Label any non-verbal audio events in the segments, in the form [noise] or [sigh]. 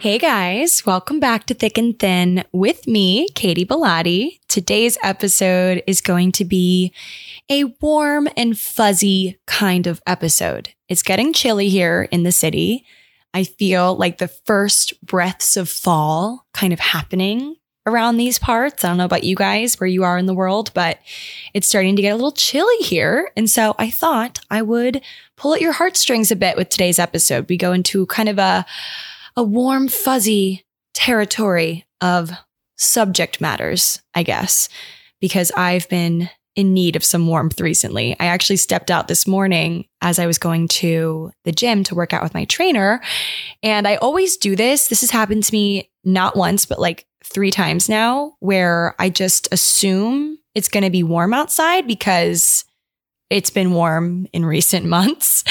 Hey guys, welcome back to Thick and Thin with me, Katie Bellotti. Today's episode is going to be a warm and fuzzy kind of episode. It's getting chilly here in the city. I feel like the first breaths of fall kind of happening around these parts. I don't know about you guys, where you are in the world, but it's starting to get a little chilly here. And so I thought I would pull at your heartstrings a bit with today's episode. We go into kind of a a warm, fuzzy territory of subject matters, I guess, because I've been in need of some warmth recently. I actually stepped out this morning as I was going to the gym to work out with my trainer. And I always do this. This has happened to me not once, but like three times now, where I just assume it's going to be warm outside because it's been warm in recent [laughs] months.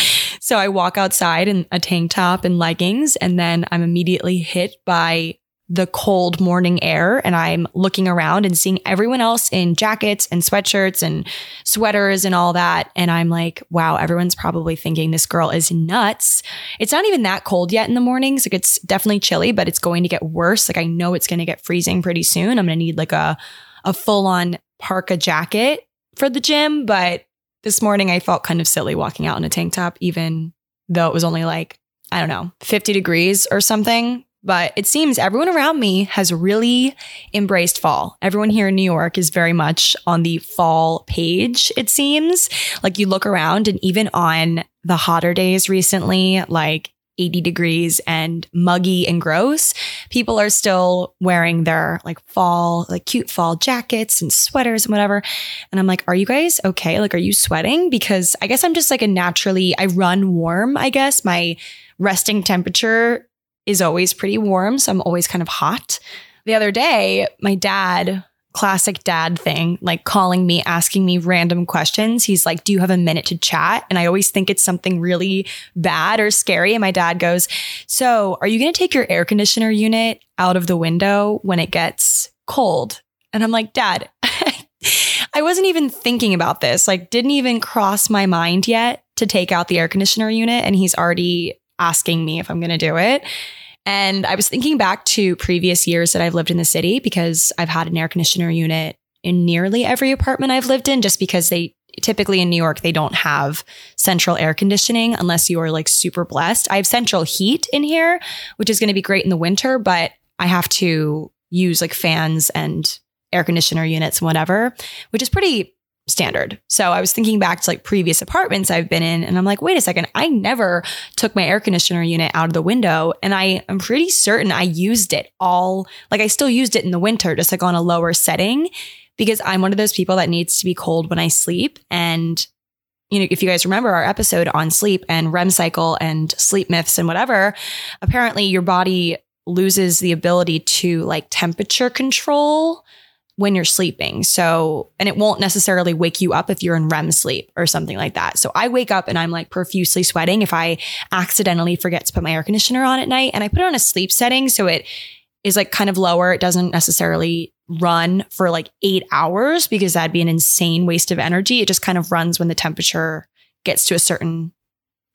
So I walk outside in a tank top and leggings, and then I'm immediately hit by the cold morning air. And I'm looking around and seeing everyone else in jackets and sweatshirts and sweaters and all that. And I'm like, wow, everyone's probably thinking this girl is nuts. It's not even that cold yet in the mornings. Like it's definitely chilly, but it's going to get worse. Like I know it's going to get freezing pretty soon. I'm going to need like a, a full on parka jacket for the gym, but this morning I felt kind of silly walking out in a tank top, even though it was only like, I don't know, 50 degrees or something. But it seems everyone around me has really embraced fall. Everyone here in New York is very much on the fall page, it seems. Like you look around and even on the hotter days recently, like 80 degrees and muggy and gross, people are still wearing their like fall, like cute fall jackets and sweaters and whatever. And I'm like, are you guys okay? Like, are you sweating? Because I guess I'm just like a naturally, I run warm, I guess. My resting temperature is always pretty warm. So I'm always kind of hot. The other day, my dad classic dad thing, like calling me, asking me random questions. He's like, Do you have a minute to chat? And I always think it's something really bad or scary. And my dad goes, So are you going to take your air conditioner unit out of the window when it gets cold? And I'm like, Dad, [laughs] I wasn't even thinking about this. Like, didn't even cross my mind yet to take out the air conditioner unit. And he's already asking me if I'm going to do it. And I was thinking back to previous years that I've lived in the city because I've had an air conditioner unit in nearly every apartment I've lived in, just because they typically in New York, they don't have central air conditioning unless you are like super blessed. I have central heat in here, which is going to be great in the winter, but I have to use like fans and air conditioner units and whatever, which is pretty standard. So I was thinking back to like previous apartments I've been in and I'm like, wait a second, I never took my air conditioner unit out of the window and I am pretty certain I used it all like I still used it in the winter just like on a lower setting because I'm one of those people that needs to be cold when I sleep and you know, if you guys remember our episode on sleep and REM cycle and sleep myths and whatever, apparently your body loses the ability to like temperature control when you're sleeping. So, and it won't necessarily wake you up if you're in REM sleep or something like that. So I wake up and I'm like profusely sweating if I accidentally forget to put my air conditioner on at night and I put it on a sleep setting. So it is like kind of lower. It doesn't necessarily run for like eight hours because that'd be an insane waste of energy. It just kind of runs when the temperature gets to a certain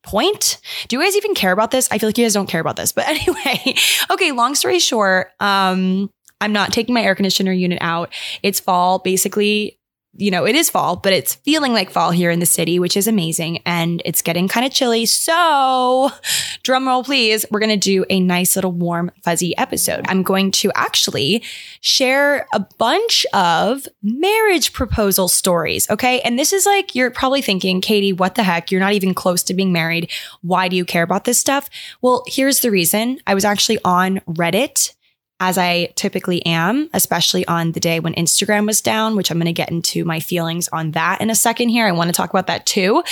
point. Do you guys even care about this? I feel like you guys don't care about this. But [laughs] anyway, okay, long story short, um, I'm not taking my air conditioner unit out. It's fall, basically. You know, it is fall, but it's feeling like fall here in the city, which is amazing. And it's getting kind of chilly. So, drum roll, please. We're going to do a nice little warm, fuzzy episode. I'm going to actually share a bunch of marriage proposal stories. Okay. And this is like, you're probably thinking, Katie, what the heck? You're not even close to being married. Why do you care about this stuff? Well, here's the reason. I was actually on Reddit as I typically am, especially on the day when Instagram was down, which I'm going to get into my feelings on that in a second here. I want to talk about that too.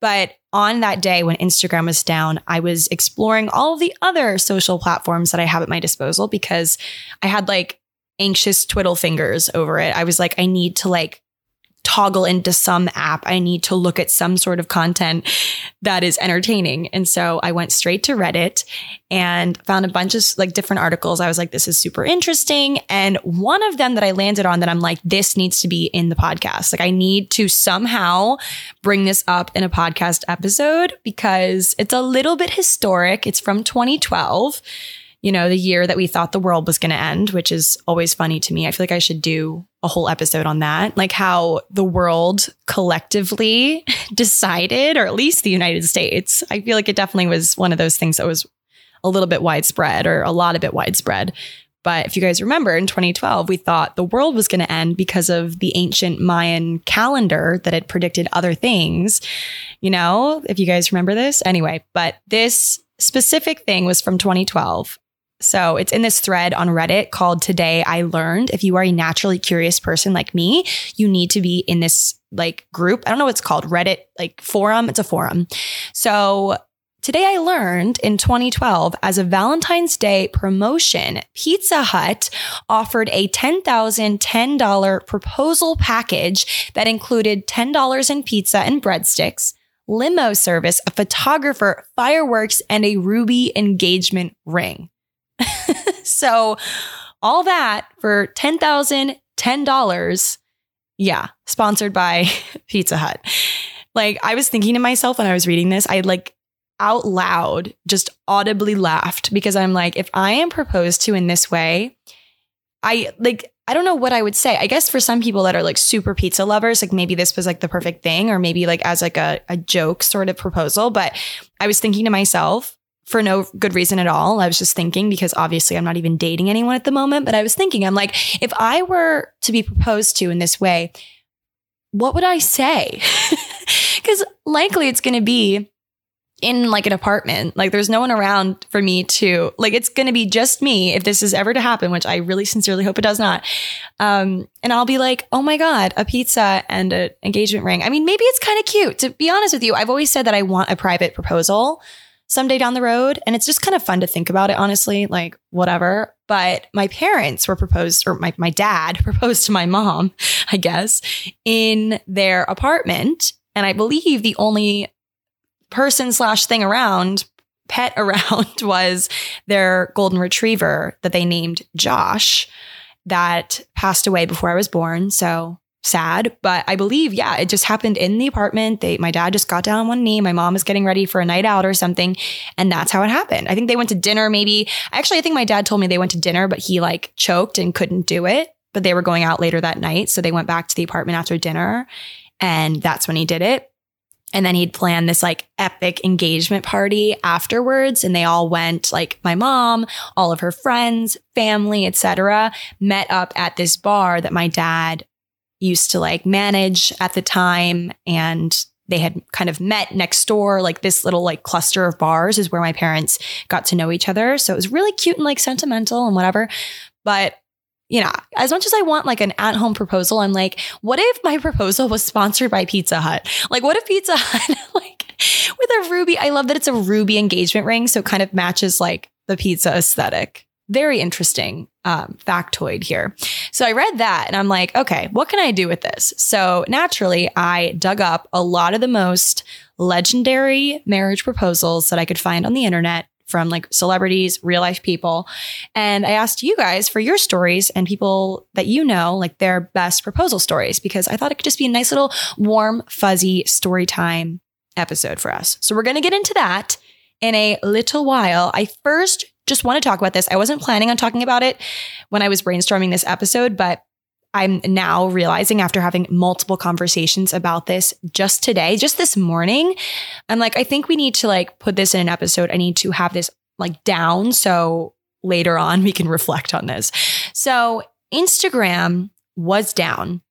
But on that day when Instagram was down, I was exploring all the other social platforms that I have at my disposal because I had like anxious twiddle fingers over it. I was like, I need to like toggle into some app. I need to look at some sort of content that is entertaining. And so I went straight to Reddit and found a bunch of like different articles. I was like, this is super interesting. And one of them that I landed on that I'm like, this needs to be in the podcast. Like I need to somehow bring this up in a podcast episode because it's a little bit historic. It's from 2012 you know, the year that we thought the world was going to end, which is always funny to me. I feel like I should do a whole episode on that, like how the world collectively [laughs] decided, or at least the United States. I feel like it definitely was one of those things that was a little bit widespread or a lot of bit widespread. But if you guys remember in 2012, we thought the world was going to end because of the ancient Mayan calendar that had predicted other things. You know, if you guys remember this. Anyway, but this specific thing was from 2012. So it's in this thread on Reddit called Today I Learned. If you are a naturally curious person like me, you need to be in this like group. I don't know what it's called, Reddit like forum. It's a forum. So Today I learned in 2012 as a Valentine's Day promotion, Pizza Hut offered a $10,010 proposal package that included $10 in pizza and breadsticks, limo service, a photographer, fireworks, and a ruby engagement ring. So all that for $10,010. Yeah, sponsored by [laughs] Pizza Hut. Like I was thinking to myself when I was reading this, I like out loud just audibly laughed because I'm like, if I am proposed to in this way, I like I don't know what I would say. I guess for some people that are like super pizza lovers, like maybe this was like the perfect thing, or maybe like as like a, a joke sort of proposal. But I was thinking to myself, for no good reason at all. I was just thinking because obviously I'm not even dating anyone at the moment, but I was thinking, I'm like, if I were to be proposed to in this way, what would I say? [laughs] Because likely it's going to be in like an apartment. Like there's no one around for me to like it's going to be just me if this is ever to happen, which I really sincerely hope it does not. Um and I'll be like, "Oh my god, a pizza and an engagement ring." I mean, maybe it's kind of cute. To be honest with you, I've always said that I want a private proposal someday down the road. And it's just kind of fun to think about it, honestly, like whatever. But my parents were proposed, or my, my dad [laughs] proposed to my mom, I guess, in their apartment. And I believe the only person slash thing around, pet [laughs] around, was their golden retriever that they named Josh that passed away before I was born. So sad, but I believe, yeah, it just happened in the apartment. They, my dad just got down on one knee. My mom was getting ready for a night out or something. And that's how it happened. I think they went to dinner, maybe. Actually, I think my dad told me they went to dinner, but he like choked and couldn't do it. But they were going out later that night. So they went back to the apartment after dinner. And that's when he did it. And then he'd planned this like epic engagement party afterwards. And they all went, like my mom, all of her friends, family, etc., met up at this bar that my dad used to like manage at the time and they had kind of met next door like this little like cluster of bars is where my parents got to know each other. So it was really cute and like sentimental and whatever. But you know as much as i want like an at-home proposal i'm like what if my proposal was sponsored by pizza hut? Like what if pizza [laughs] hut like with a ruby i love that it's a ruby engagement ring so it kind of matches like the pizza aesthetic. Very interesting um, factoid here. So I read that and I'm like, okay, what can I do with this? So naturally, I dug up a lot of the most legendary marriage proposals that I could find on the internet from like celebrities, real life people. And I asked you guys for your stories and people that you know, like their best proposal stories, because I thought it could just be a nice little warm, fuzzy story time episode for us. So we're going to get into that in a little while. I first just want to talk about this. I wasn't planning on talking about it when I was brainstorming this episode, but I'm now realizing after having multiple conversations about this just today, just this morning, I'm like, I think we need to like put this in an episode. I need to have this like down so later on we can reflect on this. So Instagram was down.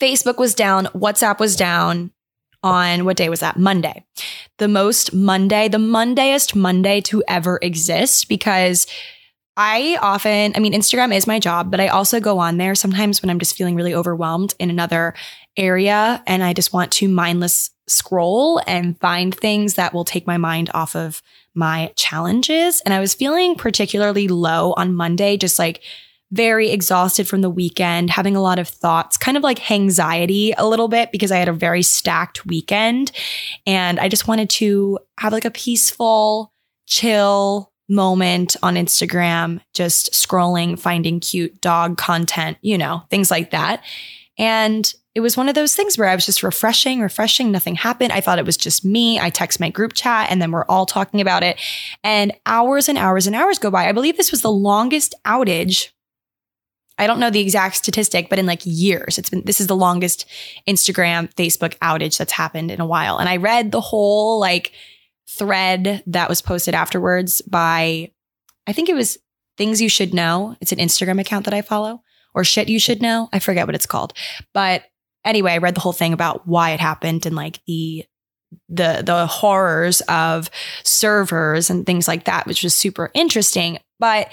Facebook was down. WhatsApp was down on what day was that? Monday. The most Monday, the Mondayest Monday to ever exist because I often, I mean, Instagram is my job, but I also go on there sometimes when I'm just feeling really overwhelmed in another area and I just want to mindless scroll and find things that will take my mind off of my challenges. And I was feeling particularly low on Monday, just like very exhausted from the weekend, having a lot of thoughts, kind of like anxiety a little bit because I had a very stacked weekend. And I just wanted to have like a peaceful, chill moment on Instagram, just scrolling, finding cute dog content, you know, things like that. And it was one of those things where I was just refreshing, refreshing, nothing happened. I thought it was just me. I text my group chat and then we're all talking about it. And hours and hours and hours go by. I believe this was the longest outage. I don't know the exact statistic, but in like years, it's been this is the longest Instagram, Facebook outage that's happened in a while. And I read the whole like thread that was posted afterwards by I think it was Things You Should Know. It's an Instagram account that I follow or shit you should know. I forget what it's called. But anyway, I read the whole thing about why it happened and like the the the horrors of servers and things like that, which was super interesting. But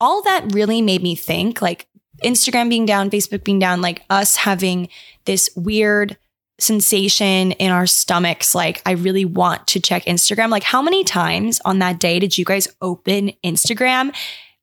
all that really made me think like Instagram being down, Facebook being down, like us having this weird sensation in our stomachs like I really want to check Instagram. Like how many times on that day did you guys open Instagram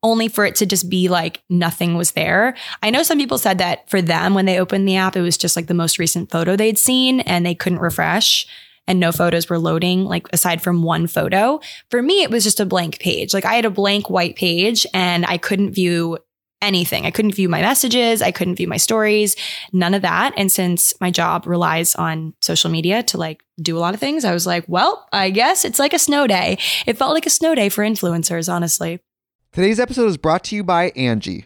only for it to just be like nothing was there. I know some people said that for them, when they opened the app, it was just like the most recent photo they'd seen and they couldn't refresh and no photos were loading, like aside from one photo. For me, it was just a blank page. Like I had a blank white page and I couldn't view anything. I couldn't view my messages. I couldn't view my stories, none of that. And since my job relies on social media to like do a lot of things, I was like, well, I guess it's like a snow day. It felt like a snow day for influencers, honestly. Today's episode is brought to you by Angi.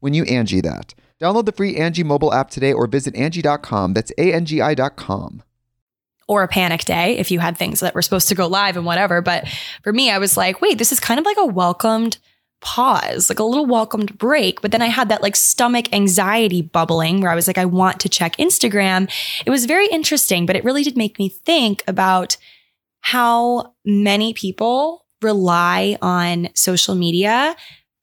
when you Angi that. Download the free Angi mobile app today or visit Angi.com. That's A-N-G-I dot com. Or a panic day if you had things that were supposed to go live and whatever. But for me, I was like, wait, this is kind of like a welcomed pause, like a little welcomed break. But then I had that like stomach anxiety bubbling where I was like, I want to check Instagram. It was very interesting, but it really did make me think about how many people rely on social media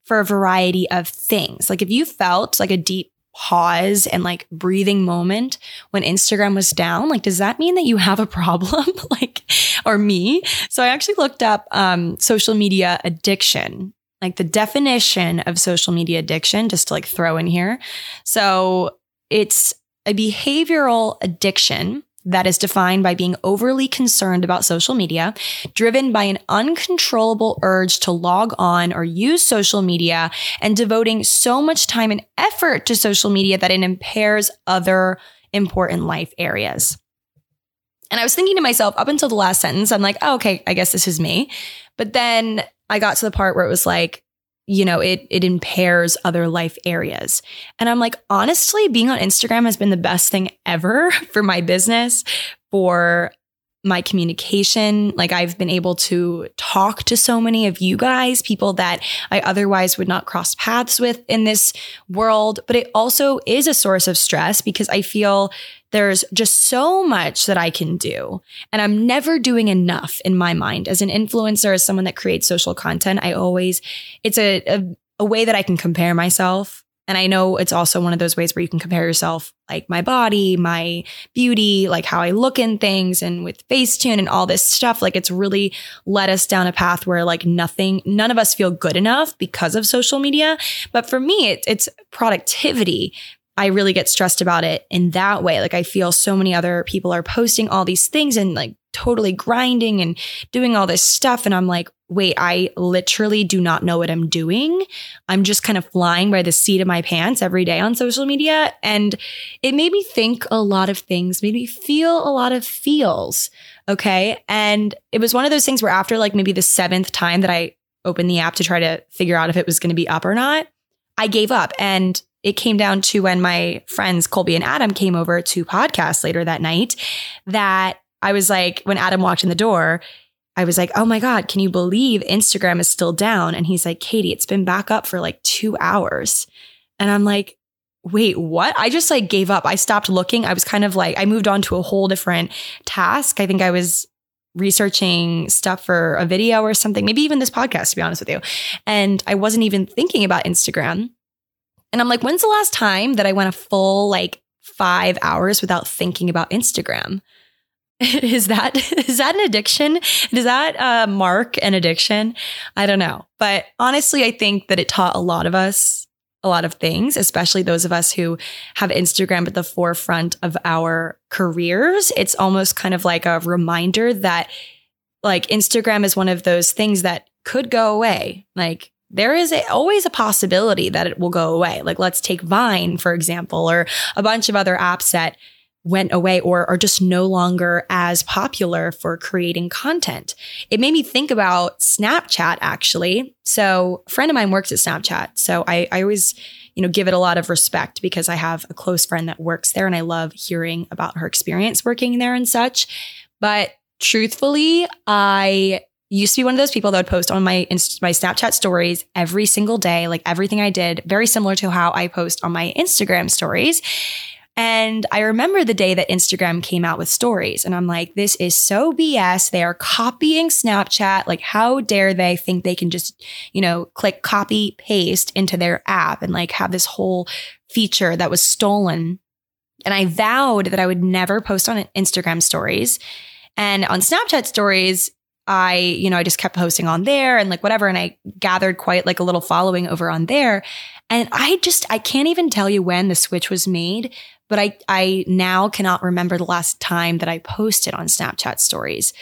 for a variety of things. Like if you felt like a deep pause and like breathing moment when Instagram was down, like does that mean that you have a problem? [laughs] like or me? So I actually looked up um, social media addiction, like the definition of social media addiction, just to like throw in here. So it's a behavioral addiction that is defined by being overly concerned about social media, driven by an uncontrollable urge to log on or use social media, and devoting so much time and effort to social media that it impairs other important life areas. And I was thinking to myself up until the last sentence, I'm like, oh, okay, I guess this is me. But then I got to the part where it was like, you know, it it impairs other life areas. And I'm like, honestly, being on Instagram has been the best thing ever [laughs] for my business, for my communication. Like I've been able to talk to so many of you guys, people that I otherwise would not cross paths with in this world, but it also is a source of stress because I feel there's just so much that I can do. And I'm never doing enough in my mind. As an influencer, as someone that creates social content, I always, it's a, a, a way that I can compare myself and I know it's also one of those ways where you can compare yourself, like my body, my beauty, like how I look in things and with Facetune and all this stuff. Like it's really led us down a path where like nothing, none of us feel good enough because of social media. But for me, it, it's productivity. I really get stressed about it in that way. Like I feel so many other people are posting all these things and like totally grinding and doing all this stuff. And I'm like, wait, I literally do not know what I'm doing. I'm just kind of flying by the seat of my pants every day on social media. And it made me think a lot of things, made me feel a lot of feels. Okay. And it was one of those things where after like maybe the seventh time that I opened the app to try to figure out if it was going to be up or not, I gave up. And it came down to when my friends Colby and Adam came over to podcast later that night that I was like, when Adam walked in the door, I was like, oh my God, can you believe Instagram is still down? And he's like, Katie, it's been back up for like two hours. And I'm like, wait, what? I just like gave up. I stopped looking. I was kind of like, I moved on to a whole different task. I think I was researching stuff for a video or something, maybe even this podcast, to be honest with you. And I wasn't even thinking about Instagram. And I'm like, when's the last time that I went a full like five hours without thinking about Instagram? [laughs] is that [laughs] is that an addiction? Does that uh, mark an addiction? I don't know. But honestly i think that it taught a lot of us a lot of things especially those of us who have instagram at the forefront of our careers. It's almost kind of like a reminder that like instagram is one of those things that could go away. Like there is a, always a possibility that it will go away like let's take vine for example or a bunch of other apps that went away or are just no longer as popular for creating content. It made me think about Snapchat actually. So a friend of mine works at Snapchat. So I, I always, you know, give it a lot of respect because I have a close friend that works there and I love hearing about her experience working there and such. But truthfully, I used to be one of those people that would post on my my Snapchat stories every single day, like everything I did, very similar to how I post on my Instagram stories. And I remember the day that Instagram came out with stories, and I'm like, this is so BS. They are copying Snapchat. Like, how dare they think they can just, you know, click copy paste into their app and like have this whole feature that was stolen. And I vowed that I would never post on Instagram stories. And on Snapchat stories, I, you know, I just kept posting on there and like whatever. And I gathered quite like a little following over on there. And I just, I can't even tell you when the switch was made, but I, I now cannot remember the last time that I posted on Snapchat stories.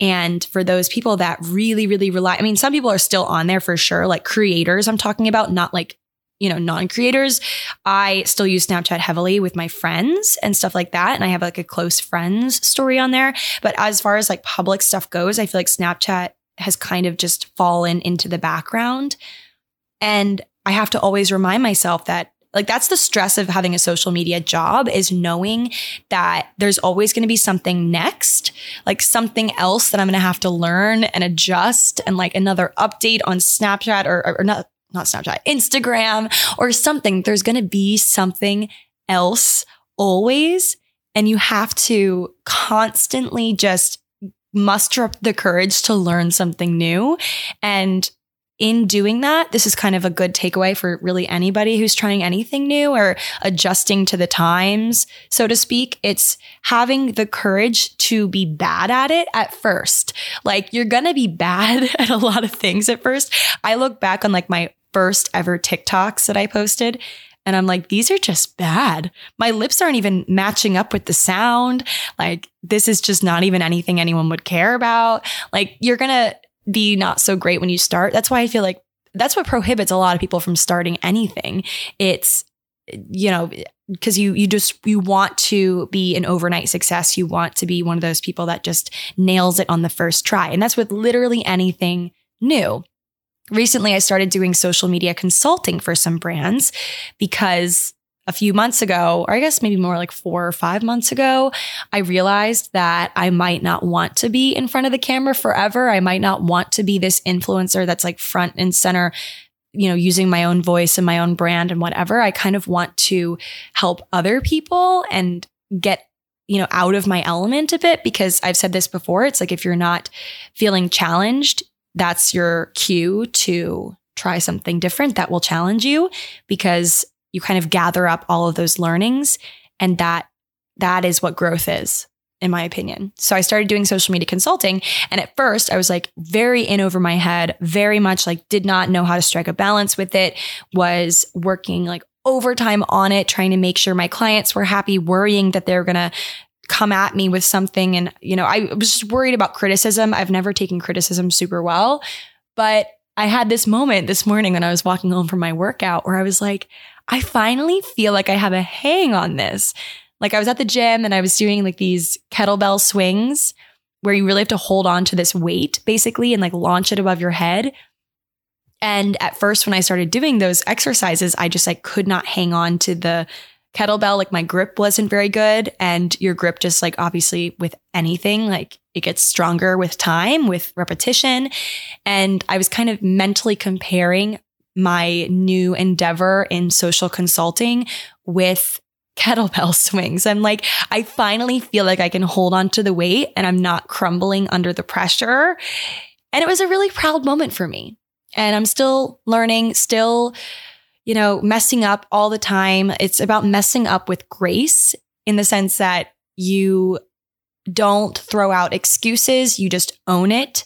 And for those people that really, really rely, I mean, some people are still on there for sure, like creators I'm talking about, not like, you know, non creators. I still use Snapchat heavily with my friends and stuff like that. And I have like a close friends story on there. But as far as like public stuff goes, I feel like Snapchat has kind of just fallen into the background. And I have to always remind myself that like that's the stress of having a social media job is knowing that there's always going to be something next, like something else that I'm going to have to learn and adjust and like another update on Snapchat or, or, not, not Snapchat, Instagram or something. There's going to be something else always. And you have to constantly just muster up the courage to learn something new and in doing that, this is kind of a good takeaway for really anybody who's trying anything new or adjusting to the times, so to speak. It's having the courage to be bad at it at first. Like you're going to be [laughs] bad at a lot of things at first. I look back on like my first ever TikToks that I posted and I'm like, these are just bad. My lips aren't even matching up with the sound. Like, this is just not even anything anyone would care about. Like, you're going to be not so great when you start. That's why I feel like that's what prohibits a lot of people from starting anything. It's you know because you you just you want to be an overnight success you want to be one of those people that just nails it on the first try and that's with literally anything new recently i started doing social media consulting for some brands because a few months ago, or I guess maybe more like four or five months ago, I realized that I might not want to be in front of the camera forever. I might not want to be this influencer that's like front and center, you know, using my own voice and my own brand and whatever. I kind of want to help other people and get you know, out of my element a bit because I've said this before. It's like if you're not feeling challenged, that's your cue to try something different that will challenge you because you kind of gather up all of those learnings and that that is what growth is in my opinion. So I started doing social media consulting. And at first, I was like very in over my head, very much like did not know how to strike a balance with it, was working like overtime on it, trying to make sure my clients were happy, worrying that they're going to come at me with something. And, you know, I was just worried about criticism. I've never taken criticism super well. But I had this moment this morning when I was walking home from my workout where I was like, I finally feel like I have a hang on this. Like I was at the gym and I was doing like these kettlebell swings where you really have to hold on to this weight basically and like launch it above your head. And at first, when I started doing those exercises, I just like could not hang on to the kettlebell. Like my grip wasn't very good. And your grip, just like obviously with anything, like it gets stronger with time, with repetition. And I was kind of mentally comparing my new endeavor in social consulting with kettlebell [laughs] swings. I'm like, I finally feel like I can hold on to the weight and I'm not crumbling under the pressure. And it was a really proud moment for me. And I'm still learning, still, you know, messing up all the time. It's about messing up with grace in the sense that you don't throw out excuses, you just own it.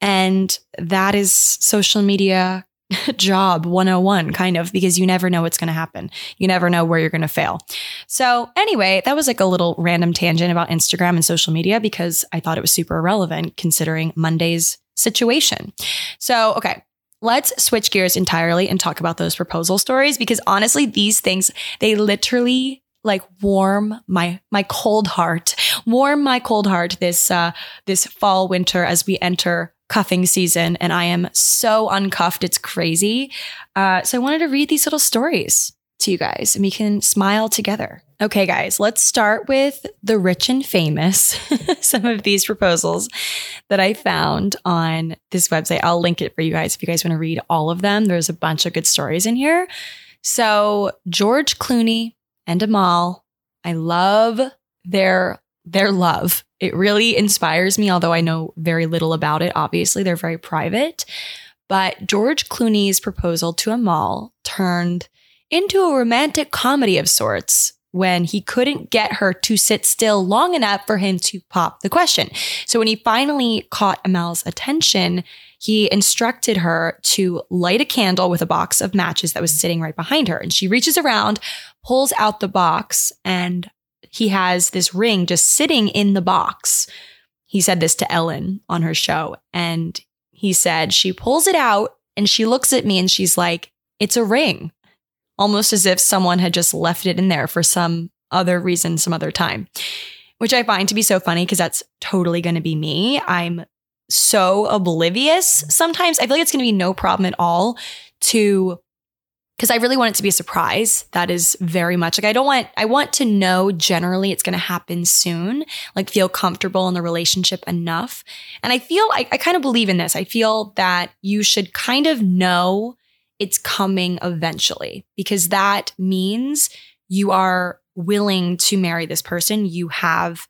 And that is social media [laughs] job 101 kind of because you never know what's going to happen. You never know where you're going to fail. So, anyway, that was like a little random tangent about Instagram and social media because I thought it was super irrelevant considering Monday's situation. So, okay, let's switch gears entirely and talk about those proposal stories because honestly, these things, they literally like warm my my cold heart warm my cold heart this uh this fall winter as we enter cuffing season, and I am so uncuffed. It's crazy. Uh, so I wanted to read these little stories to you guys and we can smile together. Okay, guys, let's start with the rich and famous. [laughs] Some of these proposals that I found on this website. I'll link it for you guys if you guys want to read all of them. There's a bunch of good stories in here. So, George Clooney and Amal, I love their their love. It really inspires me, although I know very little about it. Obviously, they're very private. But George Clooney's proposal to Amal turned into a romantic comedy of sorts when he couldn't get her to sit still long enough for him to pop the question. So when he finally caught Amal's attention, he instructed her to light a candle with a box of matches that was sitting right behind her. And she reaches around, pulls out the box, and he has this ring just sitting in the box. He said this to Ellen on her show. And he said, she pulls it out and she looks at me and she's like, it's a ring, almost as if someone had just left it in there for some other reason, some other time, which I find to be so funny because that's totally going to be me. I'm so oblivious sometimes. I feel like it's going to be no problem at all to because I really want it to be a surprise. That is very much like I don't want, I want to know generally it's going to happen soon, like feel comfortable in the relationship enough. And I feel, I, I kind of believe in this. I feel that you should kind of know it's coming eventually because that means you are willing to marry this person. You have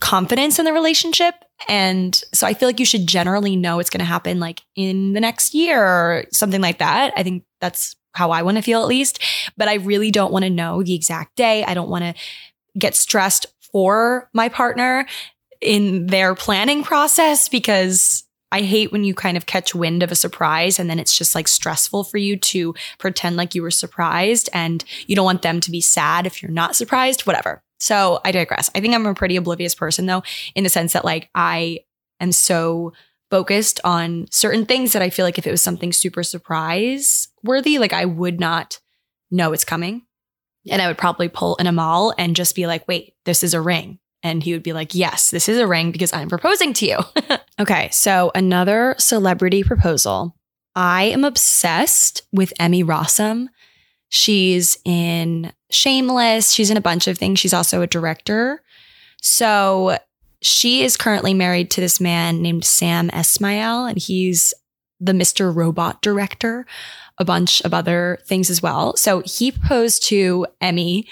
confidence in the relationship. And so I feel like you should generally know it's going to happen like in the next year or something like that. I think that's how I want to feel at least. But I really don't want to know the exact day. I don't want to get stressed for my partner in their planning process because I hate when you kind of catch wind of a surprise and then it's just like stressful for you to pretend like you were surprised and you don't want them to be sad if you're not surprised, whatever. So I digress. I think I'm a pretty oblivious person though, in the sense that like I am so focused on certain things that I feel like if it was something super surprise worthy, like I would not know it's coming. And I would probably pull an Amal and just be like, wait, this is a ring. And he would be like, yes, this is a ring because I'm proposing to you. [laughs] okay. So another celebrity proposal. I am obsessed with Emmy Rossum. She's in Shameless. She's in a bunch of things. She's also a director. So she is currently married to this man named Sam Esmail, and he's the Mr. Robot director, a bunch of other things as well. So he proposed to Emmy,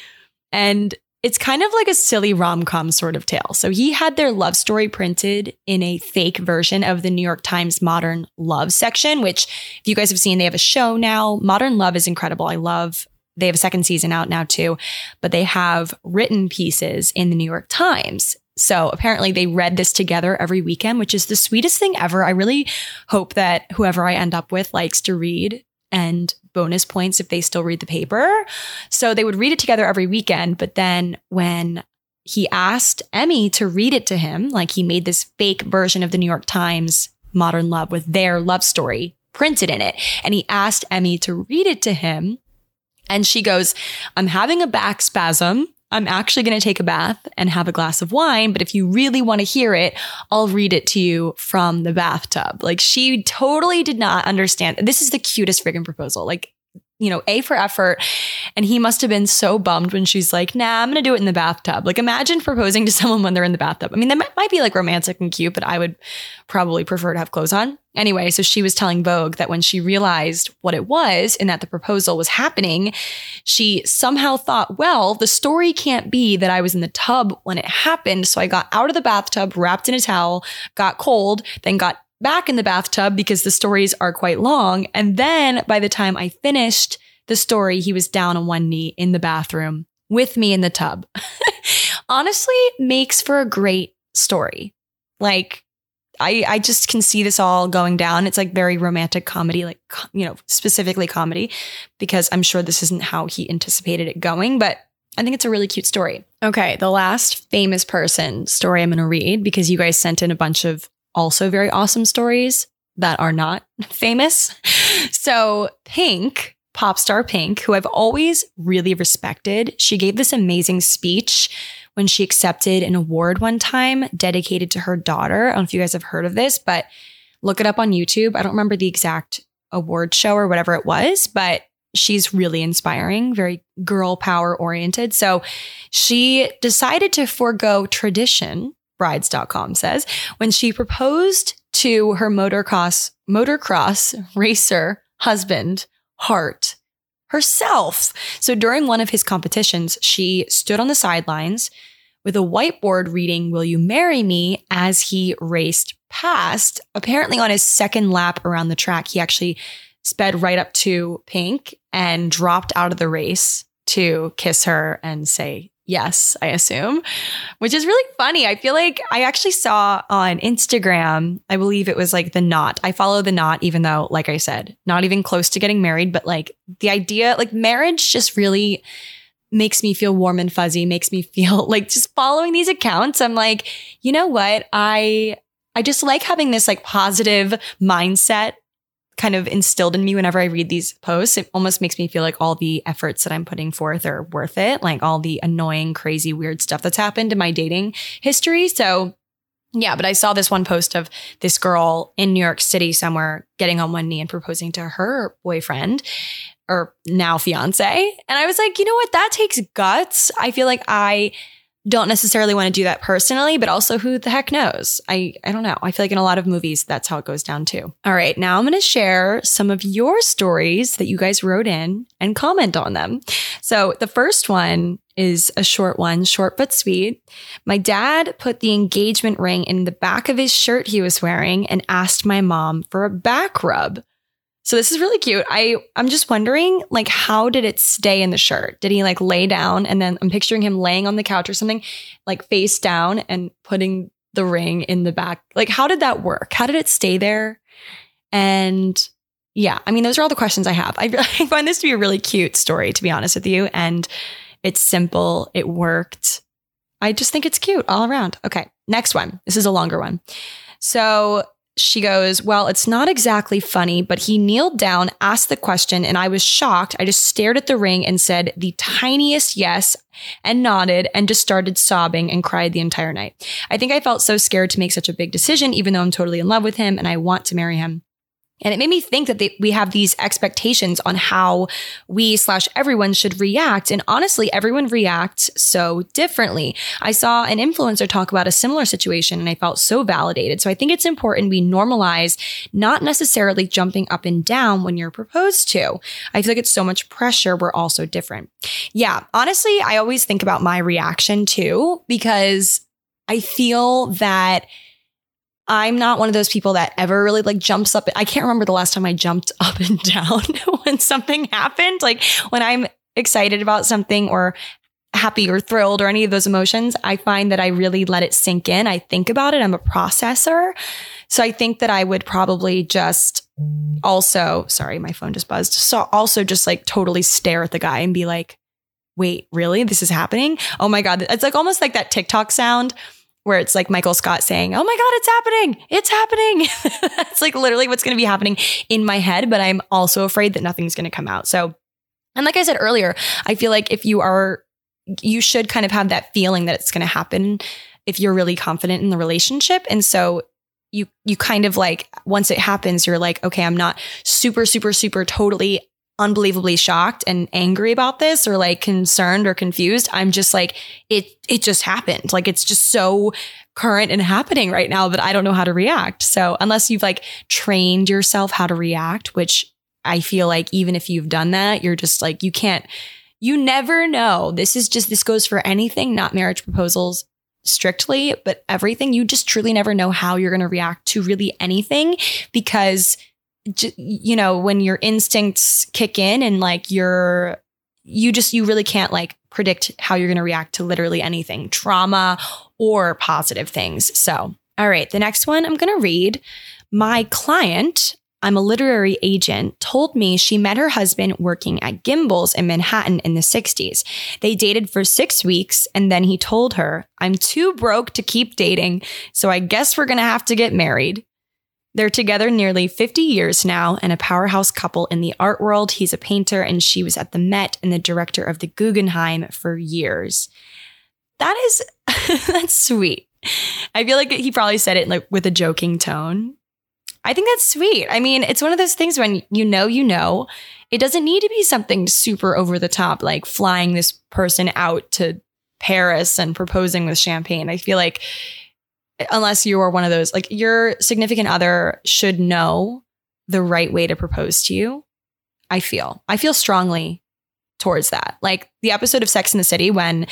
and it's kind of like a silly rom com sort of tale. So he had their love story printed in a fake version of the New York Times Modern Love section, which, if you guys have seen, they have a show now. Modern Love is incredible. I love they have a second season out now too, but they have written pieces in the New York Times. So apparently they read this together every weekend, which is the sweetest thing ever. I really hope that whoever I end up with likes to read and bonus points if they still read the paper. So they would read it together every weekend. But then when he asked Emmy to read it to him, like he made this fake version of the New York Times Modern Love with their love story printed in it. And he asked Emmy to read it to him. And she goes, I'm having a back spasm. I'm actually going to take a bath and have a glass of wine. But if you really want to hear it, I'll read it to you from the bathtub. Like she totally did not understand. This is the cutest friggin' proposal. Like, you know, A for effort. And he must have been so bummed when she's like, nah, I'm going to do it in the bathtub. Like, imagine proposing to [laughs] someone when they're in the bathtub. I mean, that might, be like romantic and cute, but I would probably prefer to have clothes on. Anyway, so she was telling Vogue that when she realized what it was and that the proposal was happening, she somehow thought, well, the story can't be that I was in the tub when it happened. So I got out of the bathtub, wrapped in a towel, got cold, then got back in the bathtub because the stories are quite long. And then by the time I finished the story, he was down on one knee in the bathroom with me in the tub. [laughs] Honestly, makes for a great story. Like, I, I just can see this all going down. It's like very romantic comedy, like, you know, specifically comedy, because I'm sure this isn't how he anticipated it going, but I think it's a really cute story. Okay, the last famous person story I'm going to read because you guys sent in a bunch of also very awesome stories that are not [laughs] famous. So, Pink, pop star Pink, who I've always really respected, she gave this amazing speech when she accepted an award one time dedicated to her daughter. I don't know if you guys have heard of this, but look it up on YouTube. I don't remember the exact award show or whatever it was, but she's really inspiring, very girl power oriented. So she decided to forego tradition, brides.com says, when she proposed to her motocross motocross racer husband, Hart herself. So during one of his competitions, she stood on the sidelines with a whiteboard reading, Will you marry me? as he raced past. Apparently, on his second lap around the track, he actually sped right up to Pink and dropped out of the race to kiss her and say yes, I assume, which is really funny. I feel like I actually saw on Instagram, I believe it was like the knot. I follow the knot, even though, like I said, not even close to getting married, but like the idea, like marriage just really makes me feel warm and fuzzy, makes me [laughs] feel like just following these accounts. I'm like, you know what? I, I just like having this like positive mindset kind of instilled in me whenever I read these posts. It almost makes me feel like all the efforts that I'm putting forth are worth it, like all the annoying, crazy, weird stuff that's happened in my dating history. So, yeah, but I saw this one post of this girl in New York City somewhere getting on one knee and proposing to her boyfriend or now fiance. And I was like, you know what? That takes guts. I feel like I don't necessarily want to do that personally, but also who the heck knows? I, I don't know. I feel like in a lot of movies, that's how it goes down too. All right. Now I'm going to share some of your stories that you guys wrote in and comment on them. So the first one is a short one, short but sweet. My dad put the engagement ring in the back of his shirt he was wearing and asked my mom for a back rub. So this is really cute. I I'm just wondering like how did it stay in the shirt? Did he like lay down and then I'm picturing him laying on the couch or something like face down and putting the ring in the back. Like how did that work? How did it stay there? And yeah, I mean those are all the questions I have. I, [laughs] I find this to be a really cute story to be honest with you and it's simple, it worked. I just think it's cute all around. Okay, next one. This is a longer one. So she goes, Well, it's not exactly funny, but he kneeled down, asked the question, and I was shocked. I just stared at the ring and said the tiniest yes and nodded and just started sobbing and cried the entire night. I think I felt so scared to make such a big decision, even though I'm totally in love with him and I want to marry him. And it made me think that they, we have these expectations on how we slash everyone should react. And honestly, everyone reacts so differently. I saw an influencer talk about a similar situation and I felt so validated. So I think it's important we normalize not necessarily jumping up and down when you're proposed to. I feel like it's so much pressure. We're all so different. Yeah. Honestly, I always think about my reaction too, because I feel that I'm not one of those people that ever really like jumps up. I can't remember the last time I jumped [laughs] up and down [laughs] when something happened. Like when I'm excited about something or happy or thrilled or any of those emotions, I find that I really let it sink in. I think about it. I'm a processor. So I think that I would probably just also, sorry, my phone just buzzed. So also just like totally stare at the guy and be like, wait, really? This is happening? Oh my God. It's like almost like that TikTok sound where it's like Michael Scott saying, Oh my God, it's happening. It's happening. [laughs] That's like literally what's going to be happening in my head, but I'm also afraid that nothing's going to come out. So, and like I said earlier, I feel like if you are, you should kind of have that feeling that it's going to happen if you're really confident in the relationship. And so you, you kind of like, once it happens, you're like, okay, I'm not super, super, super totally unbelievably shocked and angry about this or like concerned or confused. I'm just like, it, it just happened. Like it's just so current and happening right now that I don't know how to react. So unless you've like trained yourself how to react, which I feel like even if you've done that, you're just like, you can't, you never know. This is just, this goes for anything, not marriage proposals strictly, but everything. You just truly never know how you're going to react to really anything because you know, when your instincts kick in and like you're, you just, you really can't like predict how you're going to react to literally anything, trauma or positive things. So, all right, the next one I'm going to read. My client, I'm a literary agent, told me she met her husband working at Gimbel's in Manhattan in the 60s. They dated for six weeks, and then he told her, I'm too broke to keep dating, so I guess we're gonna have to get married. They're together nearly 50 years now and a powerhouse couple in the art world. He's a painter and she was at the Met and the director of the Guggenheim for years. That is, [laughs] that's sweet. I feel like he probably said it like with a joking tone. I think that's sweet. I mean, it's one of those things when you know, you know, it doesn't need to be something super over the top, like flying this person out to Paris and proposing with champagne. I feel like unless you are one of those, like your significant other should know the right way to propose to you. I feel, I feel strongly towards that. Like the episode of Sex in the City when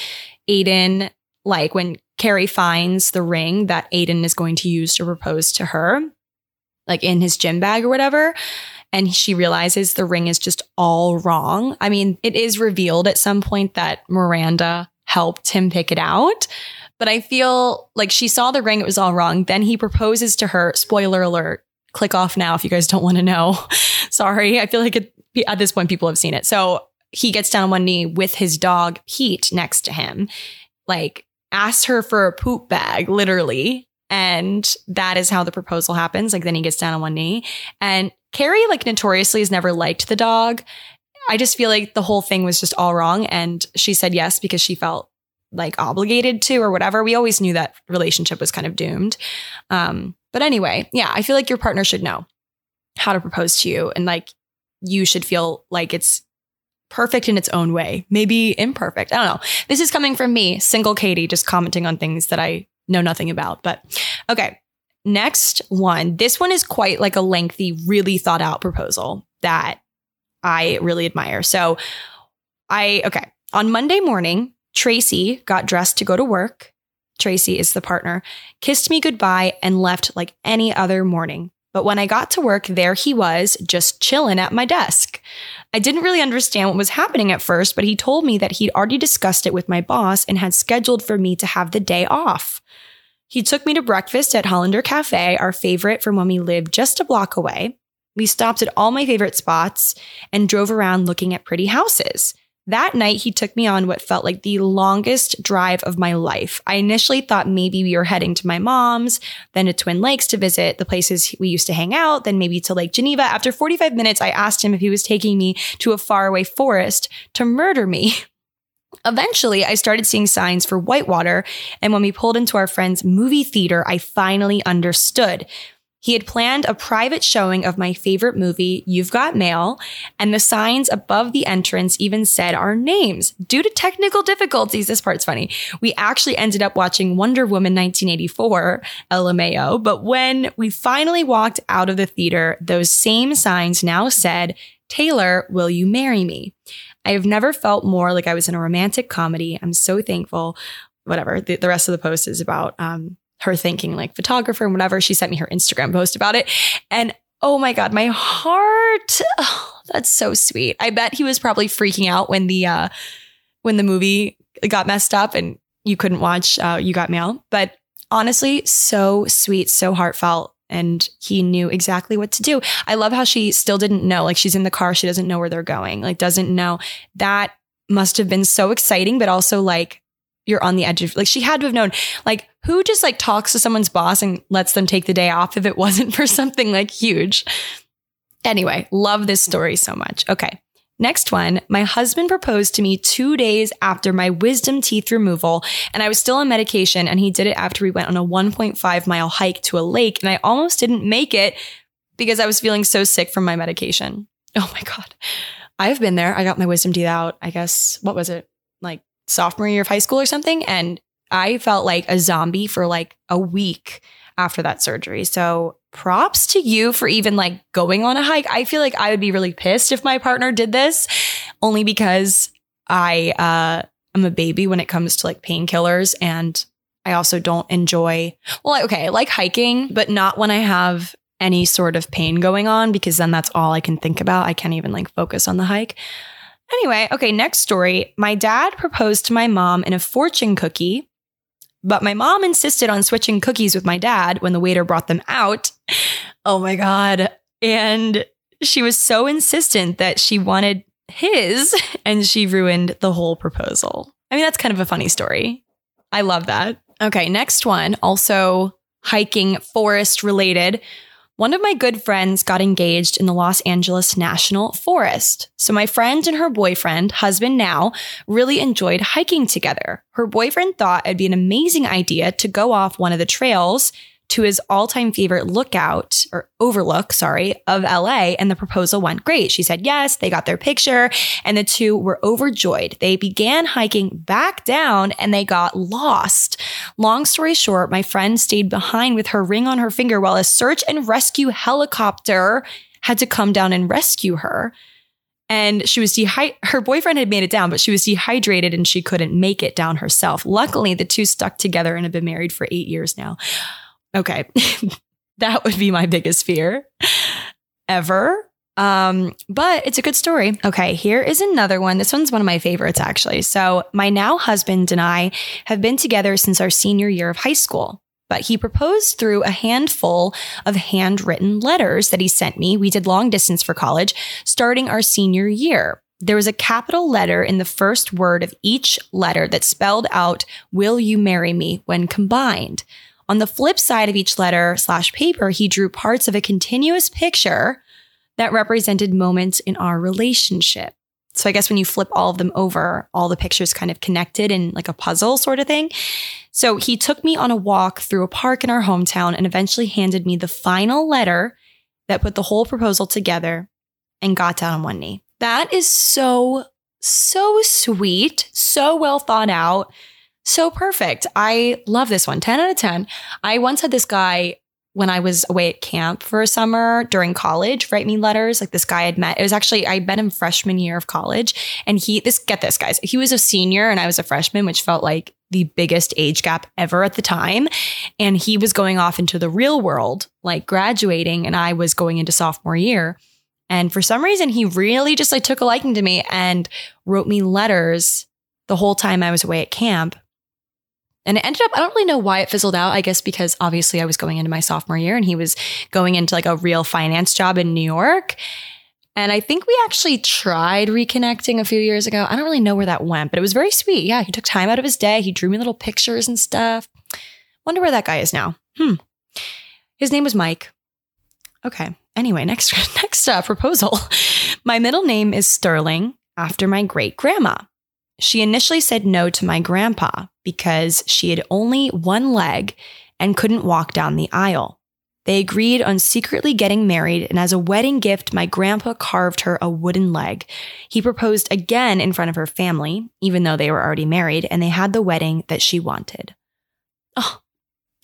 Aidan, like when Carrie finds the ring that Aidan is going to use to propose to her, like in his gym bag or whatever. And she realizes the ring is just all wrong. I mean, it is revealed at some point that Miranda helped him pick it out. But I feel like she saw the ring, it was all wrong. Then he proposes to her. Spoiler alert. Click off now if you guys don't want to know. [laughs] Sorry. I feel like it, at this point, people have seen it. So he gets down on one knee with his dog, Pete, next to him, like asks her for a poop bag, literally. And that is how the proposal happens. Like then he gets down on one knee. And Carrie, like notoriously, has never liked the dog. I just feel like the whole thing was just all wrong. And she said yes because she felt like obligated to or whatever. We always knew that relationship was kind of doomed. Um, but anyway, yeah, I feel like your partner should know how to propose to you and like you should feel like it's perfect in its own way, maybe imperfect. I don't know. This is coming from me, single Katie, just commenting on things that I know nothing about. But okay, next one. This one is quite like a lengthy, really thought out proposal that I really admire. So I, okay, on Monday morning, Tracy got dressed to go to work. Tracy is the partner, kissed me goodbye and left like any other morning. But when I got to work, there he was, just chilling at my desk. I didn't really understand what was happening at first, but he told me that he'd already discussed it with my boss and had scheduled for me to have the day off. He took me to breakfast at Hollander Cafe, our favorite from when we lived just a block away. We stopped at all my favorite spots and drove around looking at pretty houses. That night, he took me on what felt like the longest drive of my life. I initially thought maybe we were heading to my mom's, then to Twin Lakes to visit the places we used to hang out, then maybe to Lake Geneva. After 45 minutes, I asked him if he was taking me to a faraway forest to murder me. [laughs] Eventually, I started seeing signs for Whitewater, and when we pulled into our friend's movie theater, I finally understood. He had planned a private showing of my favorite movie, You've Got Mail, and the signs above the entrance even said our names. Due to technical difficulties, this part's funny. We actually ended up watching Wonder Woman 1984, LMAO, but when we finally walked out of the theater, those same signs now said, Taylor, will you marry me? I have never felt more like I was in a romantic comedy. I'm so thankful. Whatever. The, the rest of the post is about um, her thinking like photographer and whatever. She sent me her Instagram post about it. And oh my God, my heart. Oh, that's so sweet. I bet he was probably freaking out when the uh when the movie got messed up and you couldn't watch uh You Got Mail. But honestly, so sweet, so heartfelt. And he knew exactly what to do. I love how she still didn't know. Like she's in the car, she doesn't know where they're going, like doesn't know. That must have been so exciting, but also like you're on the edge of like she had to have known like who just like talks to someone's boss and lets them take the day off if it wasn't for something like huge? Anyway love this story so much. Okay next one. My husband proposed to me two days after my wisdom teeth removal and i was still on medication and he did it after we went on a 1.5 mile hike to a lake and i almost didn't make it because i was feeling so sick from my medication. Oh my god. I've been there. I got my wisdom teeth out i guess what was it like sophomore year of high school or something. And I felt like a zombie for like a week after that surgery. So props to you for even like going on a hike. I feel like I would be really pissed if my partner did this only because I uh am a baby when it comes to like painkillers and I also don't enjoy well okay, I like hiking, but not when I have any sort of pain going on because then that's all I can think about. I can't even like focus on the hike. Anyway, okay, next story. My dad proposed to my mom in a fortune cookie, but my mom insisted on switching cookies with my dad when the waiter brought them out. Oh my God. And she was so insistent that she wanted his [laughs] and she ruined the whole proposal. I mean, that's kind of a funny story. I love that. Okay, next one, also hiking forest related. One of my good friends got engaged in the Los Angeles National Forest. So my friend and her boyfriend, husband now, really enjoyed hiking together. Her boyfriend thought it'd be an amazing idea to go off one of the trails to his all-time favorite lookout or overlook, sorry, of LA and the proposal went great. She said yes, they got their picture and the two were overjoyed. They began hiking back down and they got lost. Long story short, my friend stayed behind with her ring on her finger while a search and rescue helicopter had to come down and rescue her and she was dehydrated. Her boyfriend had made it down, but she was dehydrated and she couldn't make it down herself. Luckily, the two stuck together and have been married for eight years now. Okay. [laughs] that would be my biggest fear ever. Um, but it's a good story. Okay, here is another one. This one's one of my favorites, actually. So, my now husband and I have been together since our senior year of high school, but he proposed through a handful of handwritten letters that he sent me. We did long distance for college starting our senior year. There was a capital letter in the first word of each letter that spelled out, Will you marry me when combined? On the flip side of each letter slash paper, he drew parts of a continuous picture that represented moments in our relationship. So I guess when you flip all of them over, all the pictures kind of connected in like a puzzle sort of thing. So he took me on a walk through a park in our hometown and eventually handed me the final letter that put the whole proposal together and got down on one knee. That is so, so sweet, so well thought out so perfect. I love this one. 10 out of 10. I once had this guy when I was away at camp for a summer during college write me letters. Like this guy I'd met. It was actually, I met him freshman year of college. And he, this, get this, guys. He was a senior and I was a freshman, which felt like the biggest age gap ever at the time. And he was going off into the real world, like graduating, and I was going into sophomore year. And for some reason, he really just like took a liking to me and wrote me letters the whole time I was away at camp and it ended up, I don't really know why it fizzled out. I guess because obviously I was going into my sophomore year and he was going into like a real finance job in New York. And I think we actually tried reconnecting a few years ago. I don't really know where that went, but it was very sweet. Yeah, he took time out of his day. He drew me little pictures and stuff. Wonder where that guy is now. Hmm. His name was Mike. Okay. Anyway, next [laughs] next uh, proposal. [laughs] My middle name is Sterling after my great grandma. She initially said no to my grandpa because she had only one leg and couldn't walk down the aisle. They agreed on secretly getting married, and as a wedding gift, my grandpa carved her a wooden leg. He proposed again in front of her family, even though they were already married, and they had the wedding that she wanted. Oh,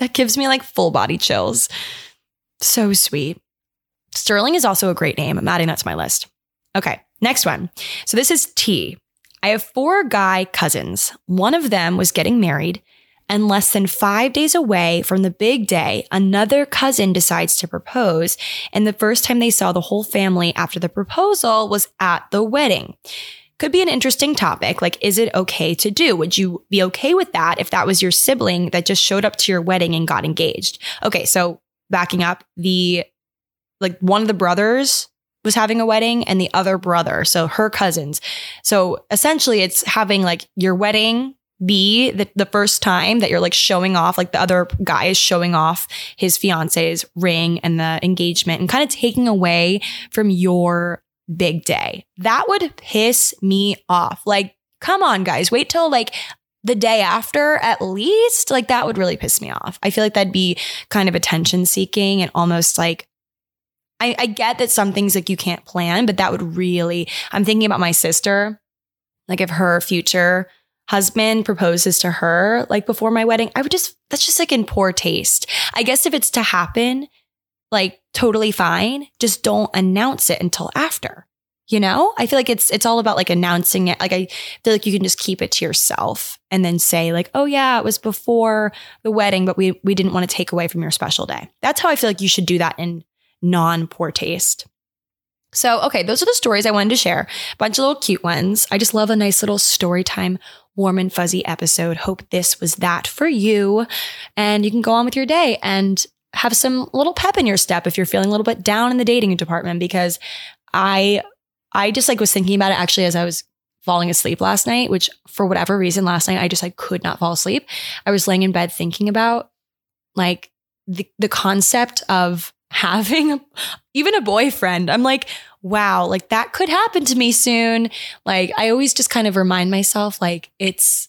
that gives me like full body chills. So sweet. Sterling is also a great name. I'm adding that to my list. Okay, next one. So this is T. I have four guy cousins. One of them was getting married, and less than five days away from the big day, another cousin decides to propose. And the first time they saw the whole family after the proposal was at the wedding. Could be an interesting topic. Like, is it okay to do? Would you be okay with that if that was your sibling that just showed up to your wedding and got engaged? Okay, so backing up, the like one of the brothers was having a wedding and the other brother, so her cousins. So essentially, it's having like your wedding be the, the first time that you're like showing off, like the other guy is showing off his fiance's ring and the engagement and kind of taking away from your big day. That would piss me off. Like, come on, guys, wait till like the day after at least. Like, that would really piss me off. I feel like that'd be kind of attention seeking and almost like I, I get that some things like you can't plan, but that would really, I'm thinking about my sister. Like, if her future husband proposes to her like before my wedding, I would just, that's just like in poor taste. I guess if it's to happen, like totally fine, just don't announce it until after. You know, I feel like it's it's all about like announcing it. Like I feel like you can just keep it to yourself and then say like, "Oh yeah, it was before the wedding, but we we didn't want to take away from your special day." That's how I feel like you should do that in non poor taste. So, okay, those are the stories I wanted to share. A bunch of little cute ones. I just love a nice little story time, warm and fuzzy episode. Hope this was that for you. And you can go on with your day and have some little pep in your step if you're feeling a little bit down in the dating department because I I just like was thinking about it actually as I was falling asleep last night, which for whatever reason last night I just like could not fall asleep. I was laying in bed thinking about like the the concept of having even a boyfriend. I'm like, wow, like that could happen to me soon. Like I always just kind of remind myself like it's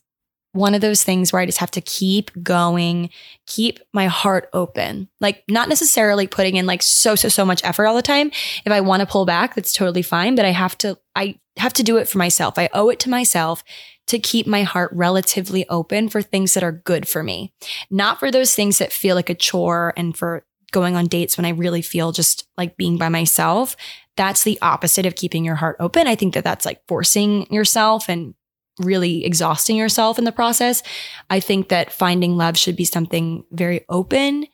one of those things where I just have to keep going, keep my heart open. Like not necessarily putting in like so so so much effort all the time. If I want to pull back, that's totally fine, but I have to I have to do it for myself. I owe it to myself to keep my heart relatively open for things that are good for me. Not for those things that feel like a chore and for going on dates when I really feel just like being by myself. That's the opposite of keeping your heart open. I think that that's like forcing yourself and really exhausting yourself in the process. I think that finding love should be something very open,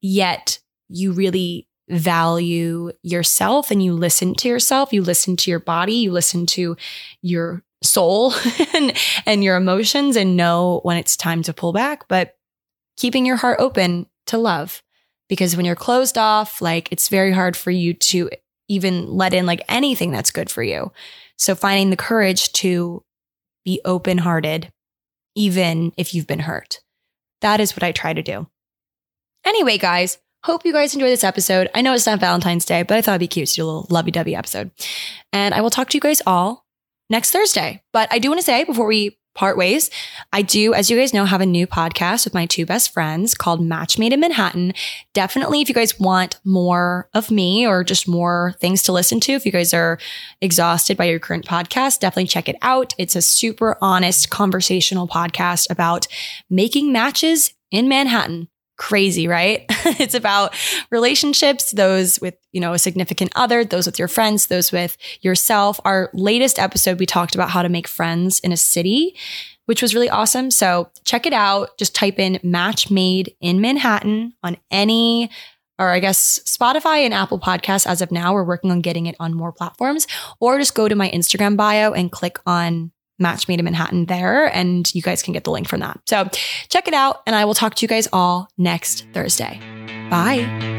yet you really value yourself and you listen to yourself, you listen to your body, you listen to your soul [laughs] and, and your emotions and know when it's time to pull back, but keeping your heart open to love because when you're closed off, like it's very hard for you to even let in like anything that's good for you. So finding the courage to be open hearted, even if you've been hurt. That is what I try to do. Anyway, guys, hope you guys enjoy this episode. I know it's not Valentine's Day, but I thought it'd be cute to do a little lovey dovey episode. And I will talk to you guys all next Thursday. But I do want to say before we part ways. I do, as you guys know, have a new podcast with my two best friends called Match Made in Manhattan. Definitely, if you guys want more of me or just more things to listen to, if you guys are exhausted by your current podcast, definitely check it out. It's a super honest conversational podcast about making matches in Manhattan crazy, right? [laughs] it's about relationships, those with, you know, a significant other, those with your friends, those with yourself. Our latest episode, we talked about how to make friends in a city, which was really awesome. So check it out. Just type in match made in Manhattan on any or I guess Spotify and Apple Podcasts as of now. We're working on getting it on more platforms, or just go to my Instagram bio and click on Match Made in Manhattan there, and you guys can get the link from that. So check it out, and I will talk to you guys all next Thursday. Bye.